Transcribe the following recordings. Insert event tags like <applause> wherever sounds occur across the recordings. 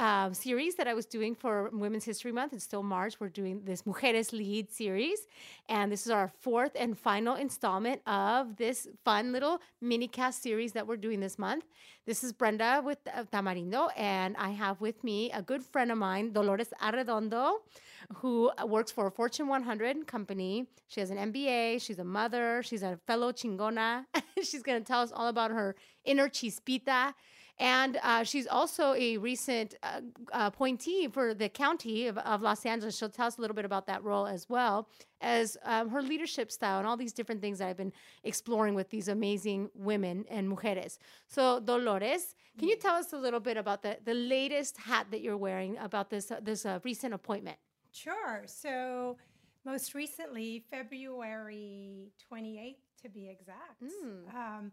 uh, series that I was doing for Women's History Month. It's still March. We're doing this Mujeres Lead series. And this is our fourth and final installment of this fun little mini cast series that we're doing this month. This is Brenda with uh, Tamarindo. And I have with me a good friend of mine, Dolores Arredondo, who works for a Fortune 100 company. She has an MBA. She's a mother. She's a fellow chingona. <laughs> She's going to tell us all about her inner chispita and uh, she's also a recent uh, appointee for the county of, of, Los Angeles. She'll tell us a little bit about that role as well as um, her leadership style and all these different things that I've been exploring with these amazing women and mujeres. So, Dolores, can you tell us a little bit about the, the latest hat that you're wearing about this, uh, this uh, recent appointment? Sure. So, most recently, February 28th to be exact. Mm. Um,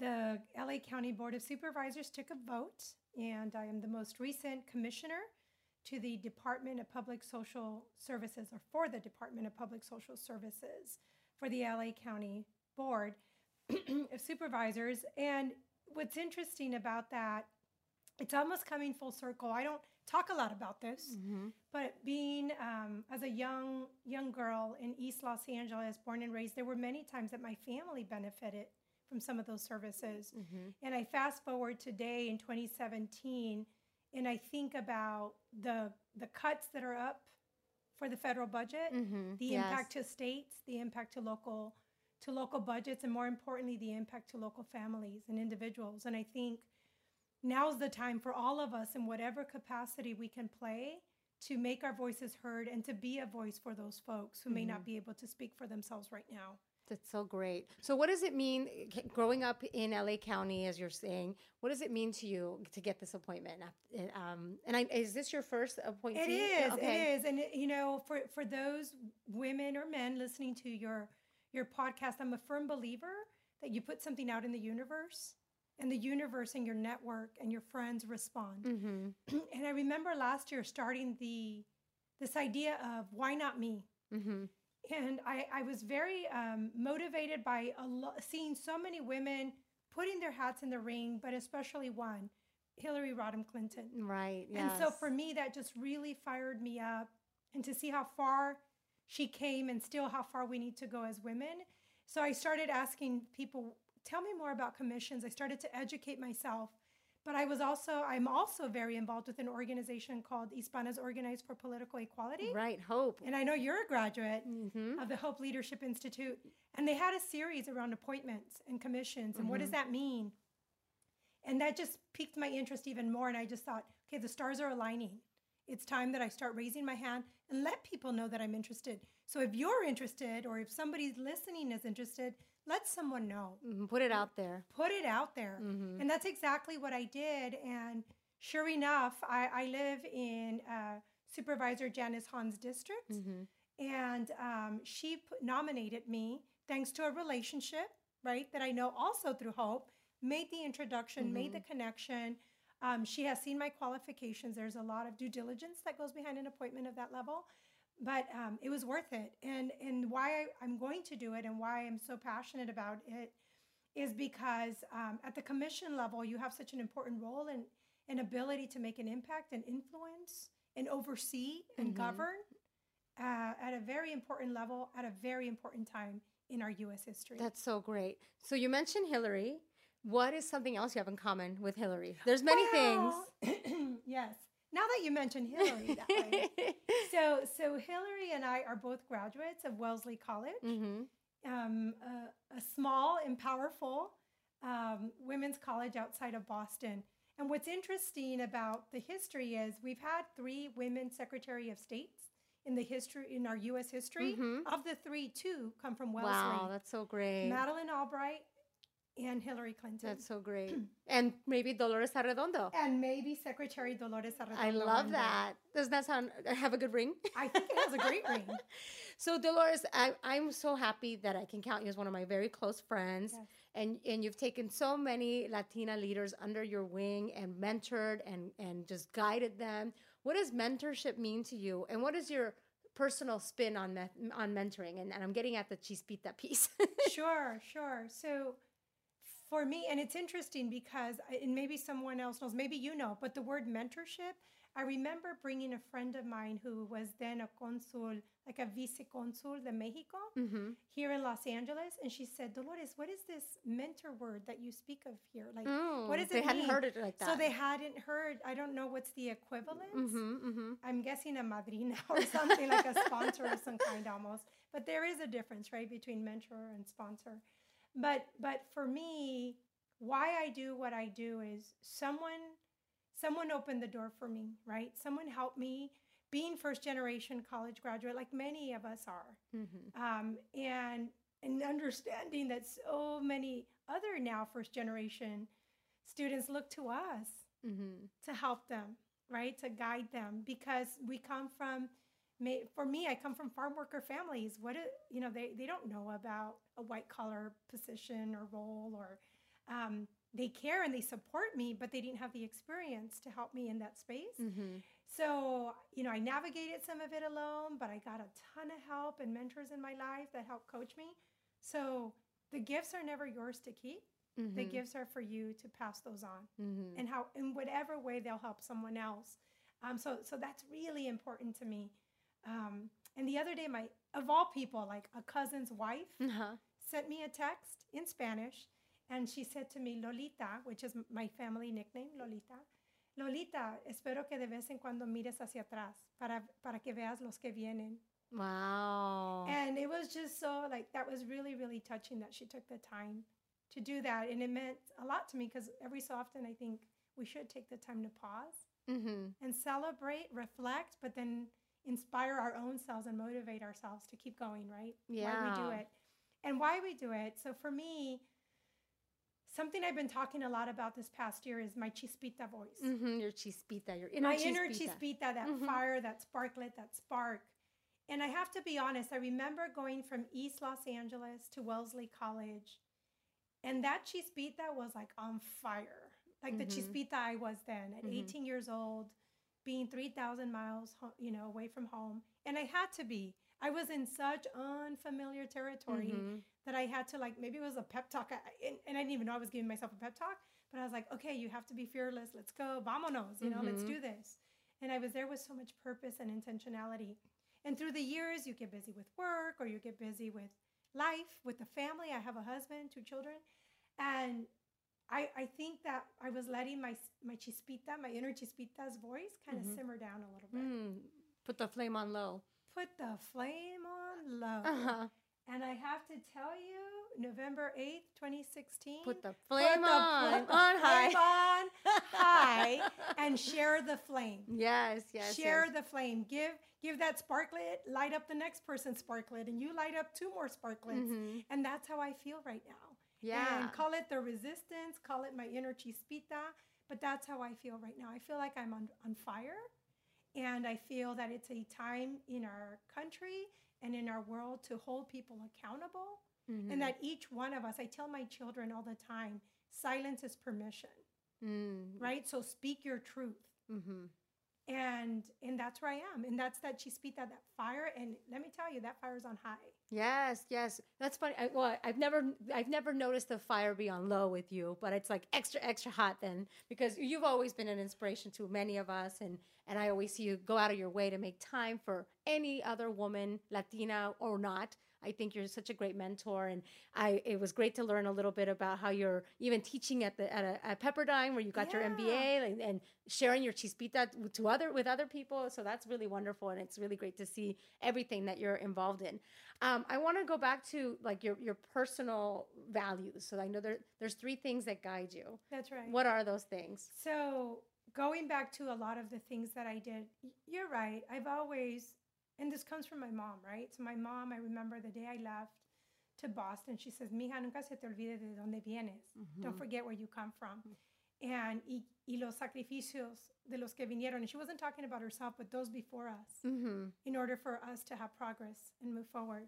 the LA County Board of Supervisors took a vote, and I am the most recent commissioner to the Department of Public Social Services, or for the Department of Public Social Services for the LA County Board <clears throat> of Supervisors. And what's interesting about that, it's almost coming full circle. I don't talk a lot about this, mm-hmm. but being um, as a young young girl in East Los Angeles, born and raised, there were many times that my family benefited from some of those services. Mm-hmm. And I fast forward today in 2017, and I think about the the cuts that are up for the federal budget, mm-hmm. the yes. impact to states, the impact to local to local budgets, and more importantly, the impact to local families and individuals. And I think now's the time for all of us, in whatever capacity we can play, to make our voices heard and to be a voice for those folks who mm-hmm. may not mm-hmm. be able to speak for themselves right now. That's so great. So, what does it mean growing up in LA County, as you're saying? What does it mean to you to get this appointment? Um, and I, is this your first appointment? It is. Okay. It is. And it, you know, for for those women or men listening to your your podcast, I'm a firm believer that you put something out in the universe, and the universe and your network and your friends respond. Mm-hmm. <clears throat> and I remember last year starting the this idea of why not me. Mm-hmm and I, I was very um, motivated by lo- seeing so many women putting their hats in the ring, but especially one, Hillary Rodham Clinton. Right. Yes. And so for me, that just really fired me up, and to see how far she came, and still how far we need to go as women. So I started asking people, tell me more about commissions. I started to educate myself but I was also I'm also very involved with an organization called Hispanas Organized for Political Equality. Right, Hope. And I know you're a graduate mm-hmm. of the Hope Leadership Institute, and they had a series around appointments and commissions and mm-hmm. what does mm-hmm. that mean? And that just piqued my interest even more. And I just thought, okay, the stars are aligning. It's time that I start raising my hand and let people know that I'm interested. So if you're interested, or if somebody's listening is interested, let someone know. Mm-hmm. Put it out there. Put it out there. Mm-hmm. And that's exactly what I did. And sure enough, I, I live in uh, Supervisor Janice Hahn's district. Mm-hmm. And um, she put, nominated me thanks to a relationship, right, that I know also through Hope, made the introduction, made the mm-hmm. connection. Um, she has seen my qualifications. There's a lot of due diligence that goes behind an appointment of that level but um, it was worth it. And and why I, am going to do it and why I'm so passionate about it is because um, at the commission level, you have such an important role and an ability to make an impact and influence and oversee and mm-hmm. govern uh, at a very important level at a very important time in our U.S. history. That's so great. So you mentioned Hillary. What is something else you have in common with Hillary? There's many well, things. <clears throat> yes. Now that you mentioned Hillary that way. <laughs> so, so Hillary and I are both graduates of Wellesley College, mm-hmm. um, a, a small and powerful um, women's college outside of Boston. And what's interesting about the history is we've had three women Secretary of States in the history in our U.S. history. Mhm. Of the three, two come from Wellesley: Wow, that's so great. Madeleine Albright and Hillary Clinton. That's so great. <clears throat> and maybe Dolores Arredondo. and maybe Secretary Dolores Arredondo. I love that. Doesn't that sound uh, have a good ring? I think it has a great ring. <laughs> So Dolores, I, I'm so happy that I can count you as one of my very close friends. Yes. And and you've taken so many Latina leaders under your wing and mentored and, and just guided them. What does mentorship mean to you? And what is your personal spin on me- on mentoring? And, and I'm getting at the chispita piece. <laughs> sure, sure. So for me, and it's interesting because, and maybe someone else knows, maybe you know, but the word mentorship, I remember bringing a friend of mine who was then a consul, like a vice consul de Mexico mm-hmm. here in Los Angeles. And she said, Dolores, what is this mentor word that you speak of here? Like, Oh, what does they it hadn't heard it like that. So they hadn't heard, I don't know what's the equivalent. Mm-hmm, mm-hmm. I'm guessing a madrina <laughs> or something like a sponsor of some kind almost. But there is a difference, right, between mentor and sponsor. But but for me, why I do what I do is someone someone opened the door for me, right? Someone helped me being first generation college graduate like many of us are. Mm-hmm. Um, and and understanding that so many other now first generation students look to us Mm-hmm. to help them, right? To guide them because we come from may, for me, I come from farm worker families. What it, you know, they, they don't know about a white collar position or role or um, they care and they support me, but they didn't have the experience to help me in that space. Mm-hmm. So, you know, I navigated some of it alone, but I got a ton of help and mentors in my life that helped coach me. So the gifts are never yours to keep. The Mm-hmm. gifts are for you to pass those on Mm-hmm. and how in whatever way they'll help someone else. Um, so so that's really important to me. Um, and the other day, my of all people, like a cousin's wife, Uh-huh. sent me a text in Spanish, and she said to me, Lolita, which is my family nickname, Lolita. Lolita, espero que de vez en cuando mires hacia atrás para, para que veas los que vienen. Wow. And it was just so like that was really really touching that she took the time to do that, and it meant a lot to me because every so often I think we should take the time to pause mm-hmm. and celebrate, reflect, but then inspire our own selves and motivate ourselves to keep going, right? Yeah. Why we do it and why we do it. So for me, something I've been talking a lot about this past year is my chispita voice. Mm-hmm. Your chispita, your inner my chispita. inner chispita, that Mhm. fire, that sparklet, that spark. And I have to be honest, I remember going from East Los Angeles to Wellesley College, and that chispita was like on fire, like the Mhm. chispita I was then at Mhm. 18 years old, being 3,000 miles, you know, away from home. And I had to be. I was in such unfamiliar territory Mhm. that I had to like maybe it was a pep talk, I, and, and I didn't even know I was giving myself a pep talk. But I was like, okay, you have to be fearless. Let's go, vámonos. You know, let's Mhm. do this. And I was there with so much purpose and intentionality. And through the years, you get busy with work or you get busy with life, with the family. I have a husband, two children, and I, I think that I was letting my my chispita, my inner chispita's voice, kind of Mhm. simmer down a little bit. Mm. Put the flame on low. Put the flame on low. Uh-huh. And I have to tell you, November 8th, 2016. Put the put flame the- on. put the on high. on <laughs> high and share the flame. Yes, yes. share yes. the flame. Give give that sparklet, light up the next person's sparklet, and you light up two more sparklets. Mhm. And that's how I feel right now. Yeah. And call it the resistance, call it my inner chispita, but that's how I feel right now. I feel like I'm on, on fire. And I feel that it's a time in our country and in our world to hold people accountable. Mhm. And that each one of us, I tell my children all the time, silence is permission, Mm. right? So speak your truth. Mm-hmm. And and that's where I am. And that's that chispita, that that fire. And let me tell you, that fire's on high. Yes, yes. That's funny. I, well, I've never, I've never noticed the fire be on low with you, but it's like extra, extra hot then because you've always been an inspiration to many of us, and and I always see you go out of your way to make time for any other woman, Latina or not, I think you're such a great mentor, and I it was great to learn a little bit about how you're even teaching at the at, a, at Pepperdine where you got yeah. your MBA and, and, sharing your chispita to other with other people. So that's really wonderful, and it's really great to see everything that you're involved in. Um, I want to go back to like your your personal values. So I know there there's three things that guide you. That's right. What are those things? So going back to a lot of the things that I did, you're right. I've always, and this comes from my mom, right? So my mom, I remember the day I left to Boston, she says, Mija, nunca se te olvide de dónde vienes. Mm-hmm. Don't forget where you come from. And y, y, los sacrificios de los que vinieron. And she wasn't talking about herself, but those before us, mm-hmm. in order for us to have progress and move forward.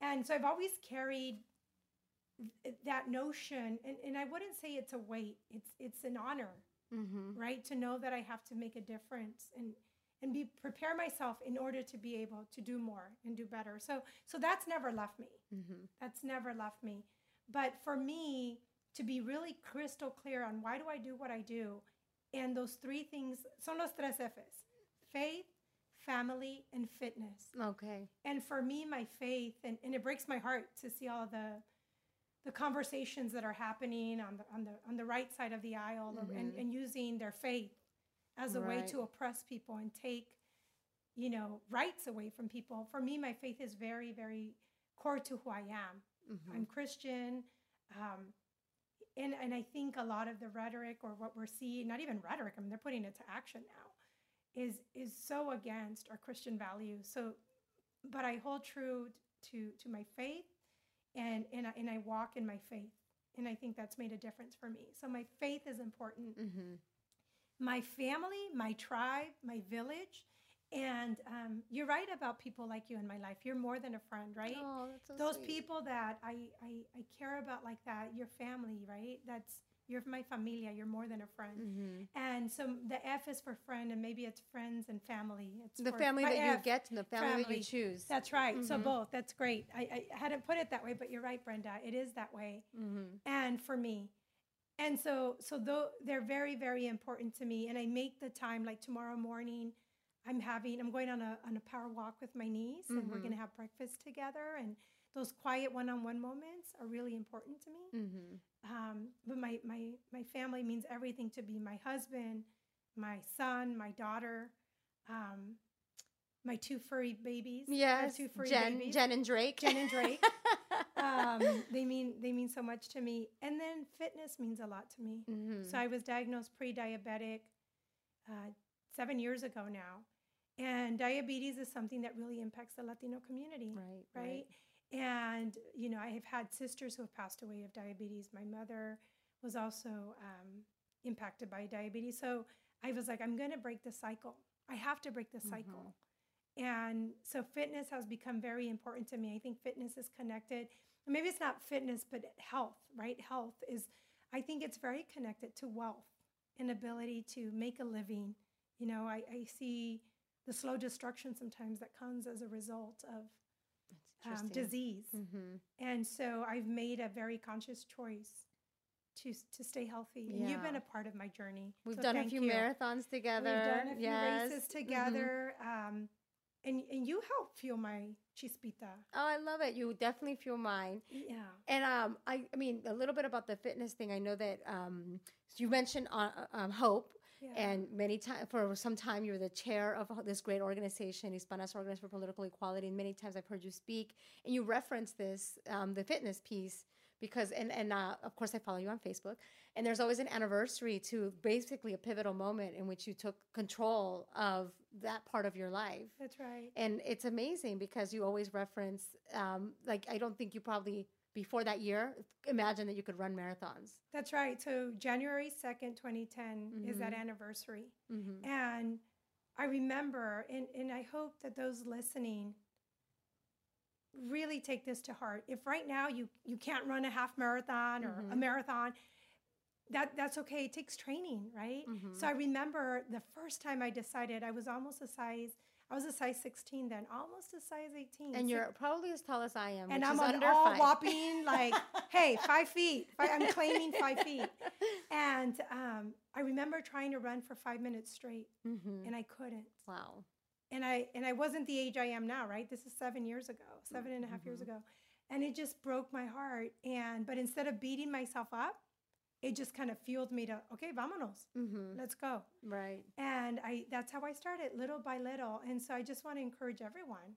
And so I've always carried that notion, and, and I wouldn't say it's a weight, it's, it's an honor mm-hmm. right? To know that I have to make a difference and and be prepare myself in order to be able to do more and do better. So so that's never left me. Mm-hmm. That's never left me. But for me to be really crystal clear on why do I do what I do, and those three things son los tres F's: faith, family, and fitness. Okay. And for me, my faith, and, and it breaks my heart to see all the the conversations that are happening on the on the on the right side of the aisle mm-hmm. and, and using their faith as a right. way to oppress people and take you know rights away from people for me my faith is very very core to who i am mm-hmm. i'm christian um, and and i think a lot of the rhetoric or what we're seeing not even rhetoric i mean they're putting it to action now is is so against our christian values so but i hold true to to my faith and and I, and I walk in my faith and I think that's made a difference for me. So my faith is important. Mm-hmm. My family, my tribe, my village, and um, you're right about people like you in my life. You're more than a friend, right? Oh, that's so Those sweet. people that I, I I care about like that, your family, right? That's you're my familia. You're more than a friend. Mm-hmm. And so the F is for friend, and maybe it's friends and family. It's the family that F, you get and the family, family, that you choose. That's right. Mm-hmm. So both. That's great. I, I, hadn't put it that way, but you're right, Brenda. It is that way. Mm-hmm. And for me. And so, so though they're very, very important to me. And I make the time. Like tomorrow morning, I'm having. I'm going on a on a power walk with my niece, and we're mm-hmm. going to have breakfast together. And those quiet one-on-one moments are really important to me. Mm-hmm. Um, but my my my family means everything to me. My husband, my son, my daughter, um, my two furry babies. Yes, two furry Jen, babies. Jen and Drake. Jen and Drake. <laughs> um, they mean they mean so much to me. And then fitness means a lot to me. Mm-hmm. So I was diagnosed pre-diabetic uh, seven years ago now, and diabetes is something that really impacts the Latino community. Right. Right. right. And, you know, I have had sisters who have passed away of diabetes. My mother was also um, impacted by diabetes. So I was like, I'm going to break the cycle. I have to break the cycle. Mm-hmm. And so fitness has become very important to me. I think fitness is connected. Maybe it's not fitness, but health, right? Health is, I think it's very connected to wealth and ability to make a living. You know, I, I see the slow destruction sometimes that comes as a result of um, disease. Mm-hmm. And so I've made a very conscious choice to to stay healthy. Yeah. you've been a part of my journey. We've so done a few you. marathons together. We've done a few yes. races mm-hmm. together. Mm-hmm. Um, and and you help fuel my chispita. Oh, I love it. You definitely fuel mine. Yeah. And um, I I mean a little bit about the fitness thing. I know that um, you mentioned uh, um, Hope, yeah. And many times, for some time, you were the chair of this great organization, Hispanas Organized for Political Equality. And many times I've heard you speak, and you reference this, um, the fitness piece, because, and, and uh, of course, I follow you on Facebook. And there's always an anniversary to basically a pivotal moment in which you took control of that part of your life. That's right. And it's amazing because you always reference, um, like, I don't think you probably before that year, imagine that you could run marathons. That's right. So January 2nd, 2010 mm-hmm. is that mm-hmm. anniversary. Mm-hmm. And I remember, and, and I hope that those listening really take this to heart. If right now you, you can't run a half marathon or mm-hmm. a marathon, that that's okay. It takes training, right? Mm-hmm. So I remember the first time I decided I was almost a size I was a size 16 then, almost a size 18. And you're probably as tall as I am. And I'm under all five. whopping like, <laughs> hey, five feet. I'm claiming five feet. <laughs> And um, I remember trying to run for five minutes straight, mm-hmm. and I couldn't. Wow. and I and I wasn't the age I am now, right? This is seven years ago, seven and a half years Mm-hmm. ago, and it just broke my heart. And but instead of beating myself up, it just kind of fueled me to okay, vámonos, Mm-hmm. let's go. Right. And I that's how I started, little by little. And so I just want to encourage everyone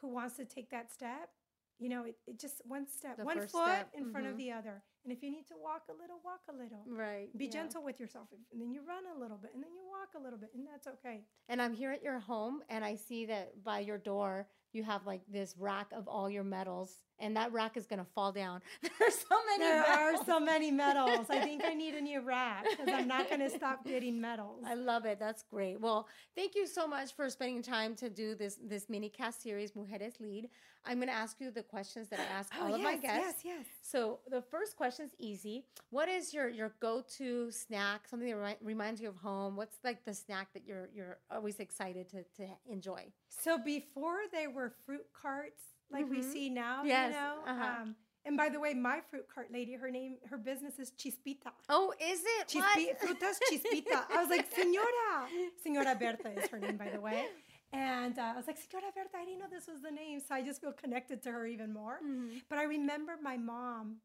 who wants to take that step. You know, it, it just one step, The one foot step, in front of mhm. the other. And if you need to walk a little, walk a little. Right. Be yeah. gentle with yourself, and then you run a little bit, and then you walk a little bit, and that's okay. And I'm here at your home, and I see that by your door you have like this rack of all your medals, and that rack is gonna fall down. <laughs> There's so many. There are so many medals. I think I <laughs> need a new rack because I'm not going to stop getting medals. I love it. That's great. Well, thank you so much for spending time to do this this mini cast series, Mujeres Lead. I'm going to ask you the questions that I ask oh, all of my Oh, yes, guests. yes, yes. So the first question is easy. What is your your go to snack? Something that remi- reminds you of home. What's like the snack that you're you're always excited to to enjoy? So before there were fruit carts like we Mhm. see now, Yes, you know. uh-huh. Um, and by the way, my fruit cart lady, her name, her business is Chispita. Oh, is it? Chispi- What? frutas Chispita. I was like, Senora. <laughs> Senora Berta is her name, by the way. And uh, I was like, Senora Berta, I didn't know this was the name. So I just feel connected to her even more. Mhm. But I remember my mom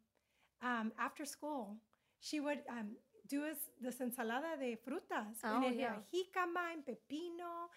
um, after school, she would um, do us this ensalada de frutas. and Oh, it yeah. had jicama and pepino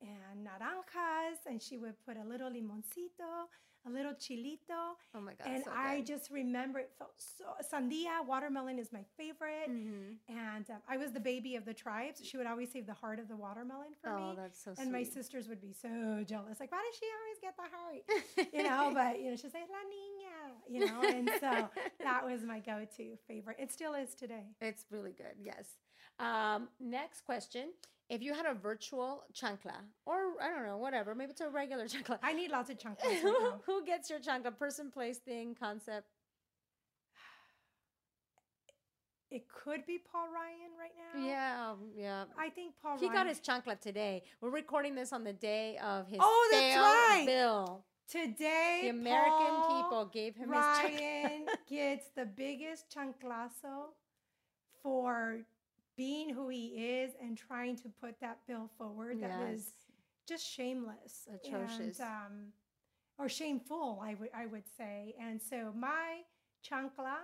and naranjas. And she would put a little limoncito, a little chilito. Oh my god. and so I just remember it felt so sandia, watermelon is my favorite. Mhm. And um, I was the baby of the tribes. She would always save the heart of the watermelon for Oh, me. that's so and my sisters would be so jealous. Like, why does she always get the heart? <laughs> you know, but you know, she'd say La Niña, you know, and so <laughs> that was my go-to favorite. It still is today. It's really good. Yes. Um, next question. If you had a virtual chancla, or I don't know, whatever, maybe it's a regular <laughs> chancla. I need lots of chanclas right <laughs> who, gets your chancla? Person, place, thing, concept? It could be Paul Ryan right now. Yeah, yeah. I think Paul He Ryan. got his chancla today. We're recording this on the day of his Oh, that's right. bill. today. The American Paul people gave him his chancla. Ryan gets the biggest chanclazo for being who he is and trying to put that bill forward. That was just shameless, Atrocious. and, um, or shameful. I would I would say. And so my chancla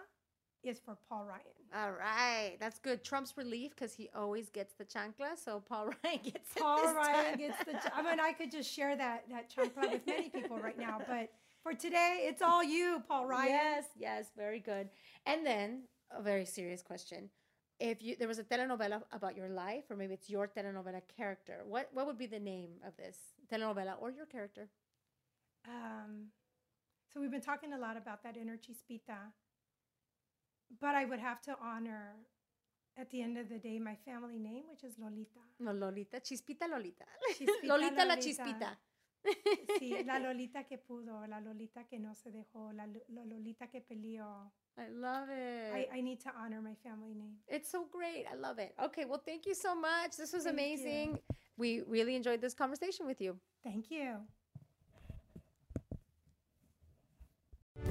is for Paul Ryan. All right, that's good. Trump's relief because he always gets the chancla, so Paul <laughs> Ryan gets it Paul Ryan time. gets the. ch- I mean, I could just share that that chancla with many people right now, <laughs> but for today, it's all you, Paul Ryan. Yes, yes, very good. And then a very serious question: If you there was a telenovela about your life, or maybe it's your telenovela character, what what would be the name of this telenovela or your character? Um, so we've been talking a lot about that inner chispita, but I would have to honor, at the end of the day, my family name, which is Lolita. No, Lolita, Chispita Lolita. Chispita <laughs> Lolita la Chispita. Sí, la <laughs> Lolita que pudo, la Lolita que no se dejó, la, la Lolita que peleó. I love it. I, I need to honor my family name. It's so great. I love it. Okay, well, thank you so much. This was Thank you. amazing. We really enjoyed this conversation with you. Thank you.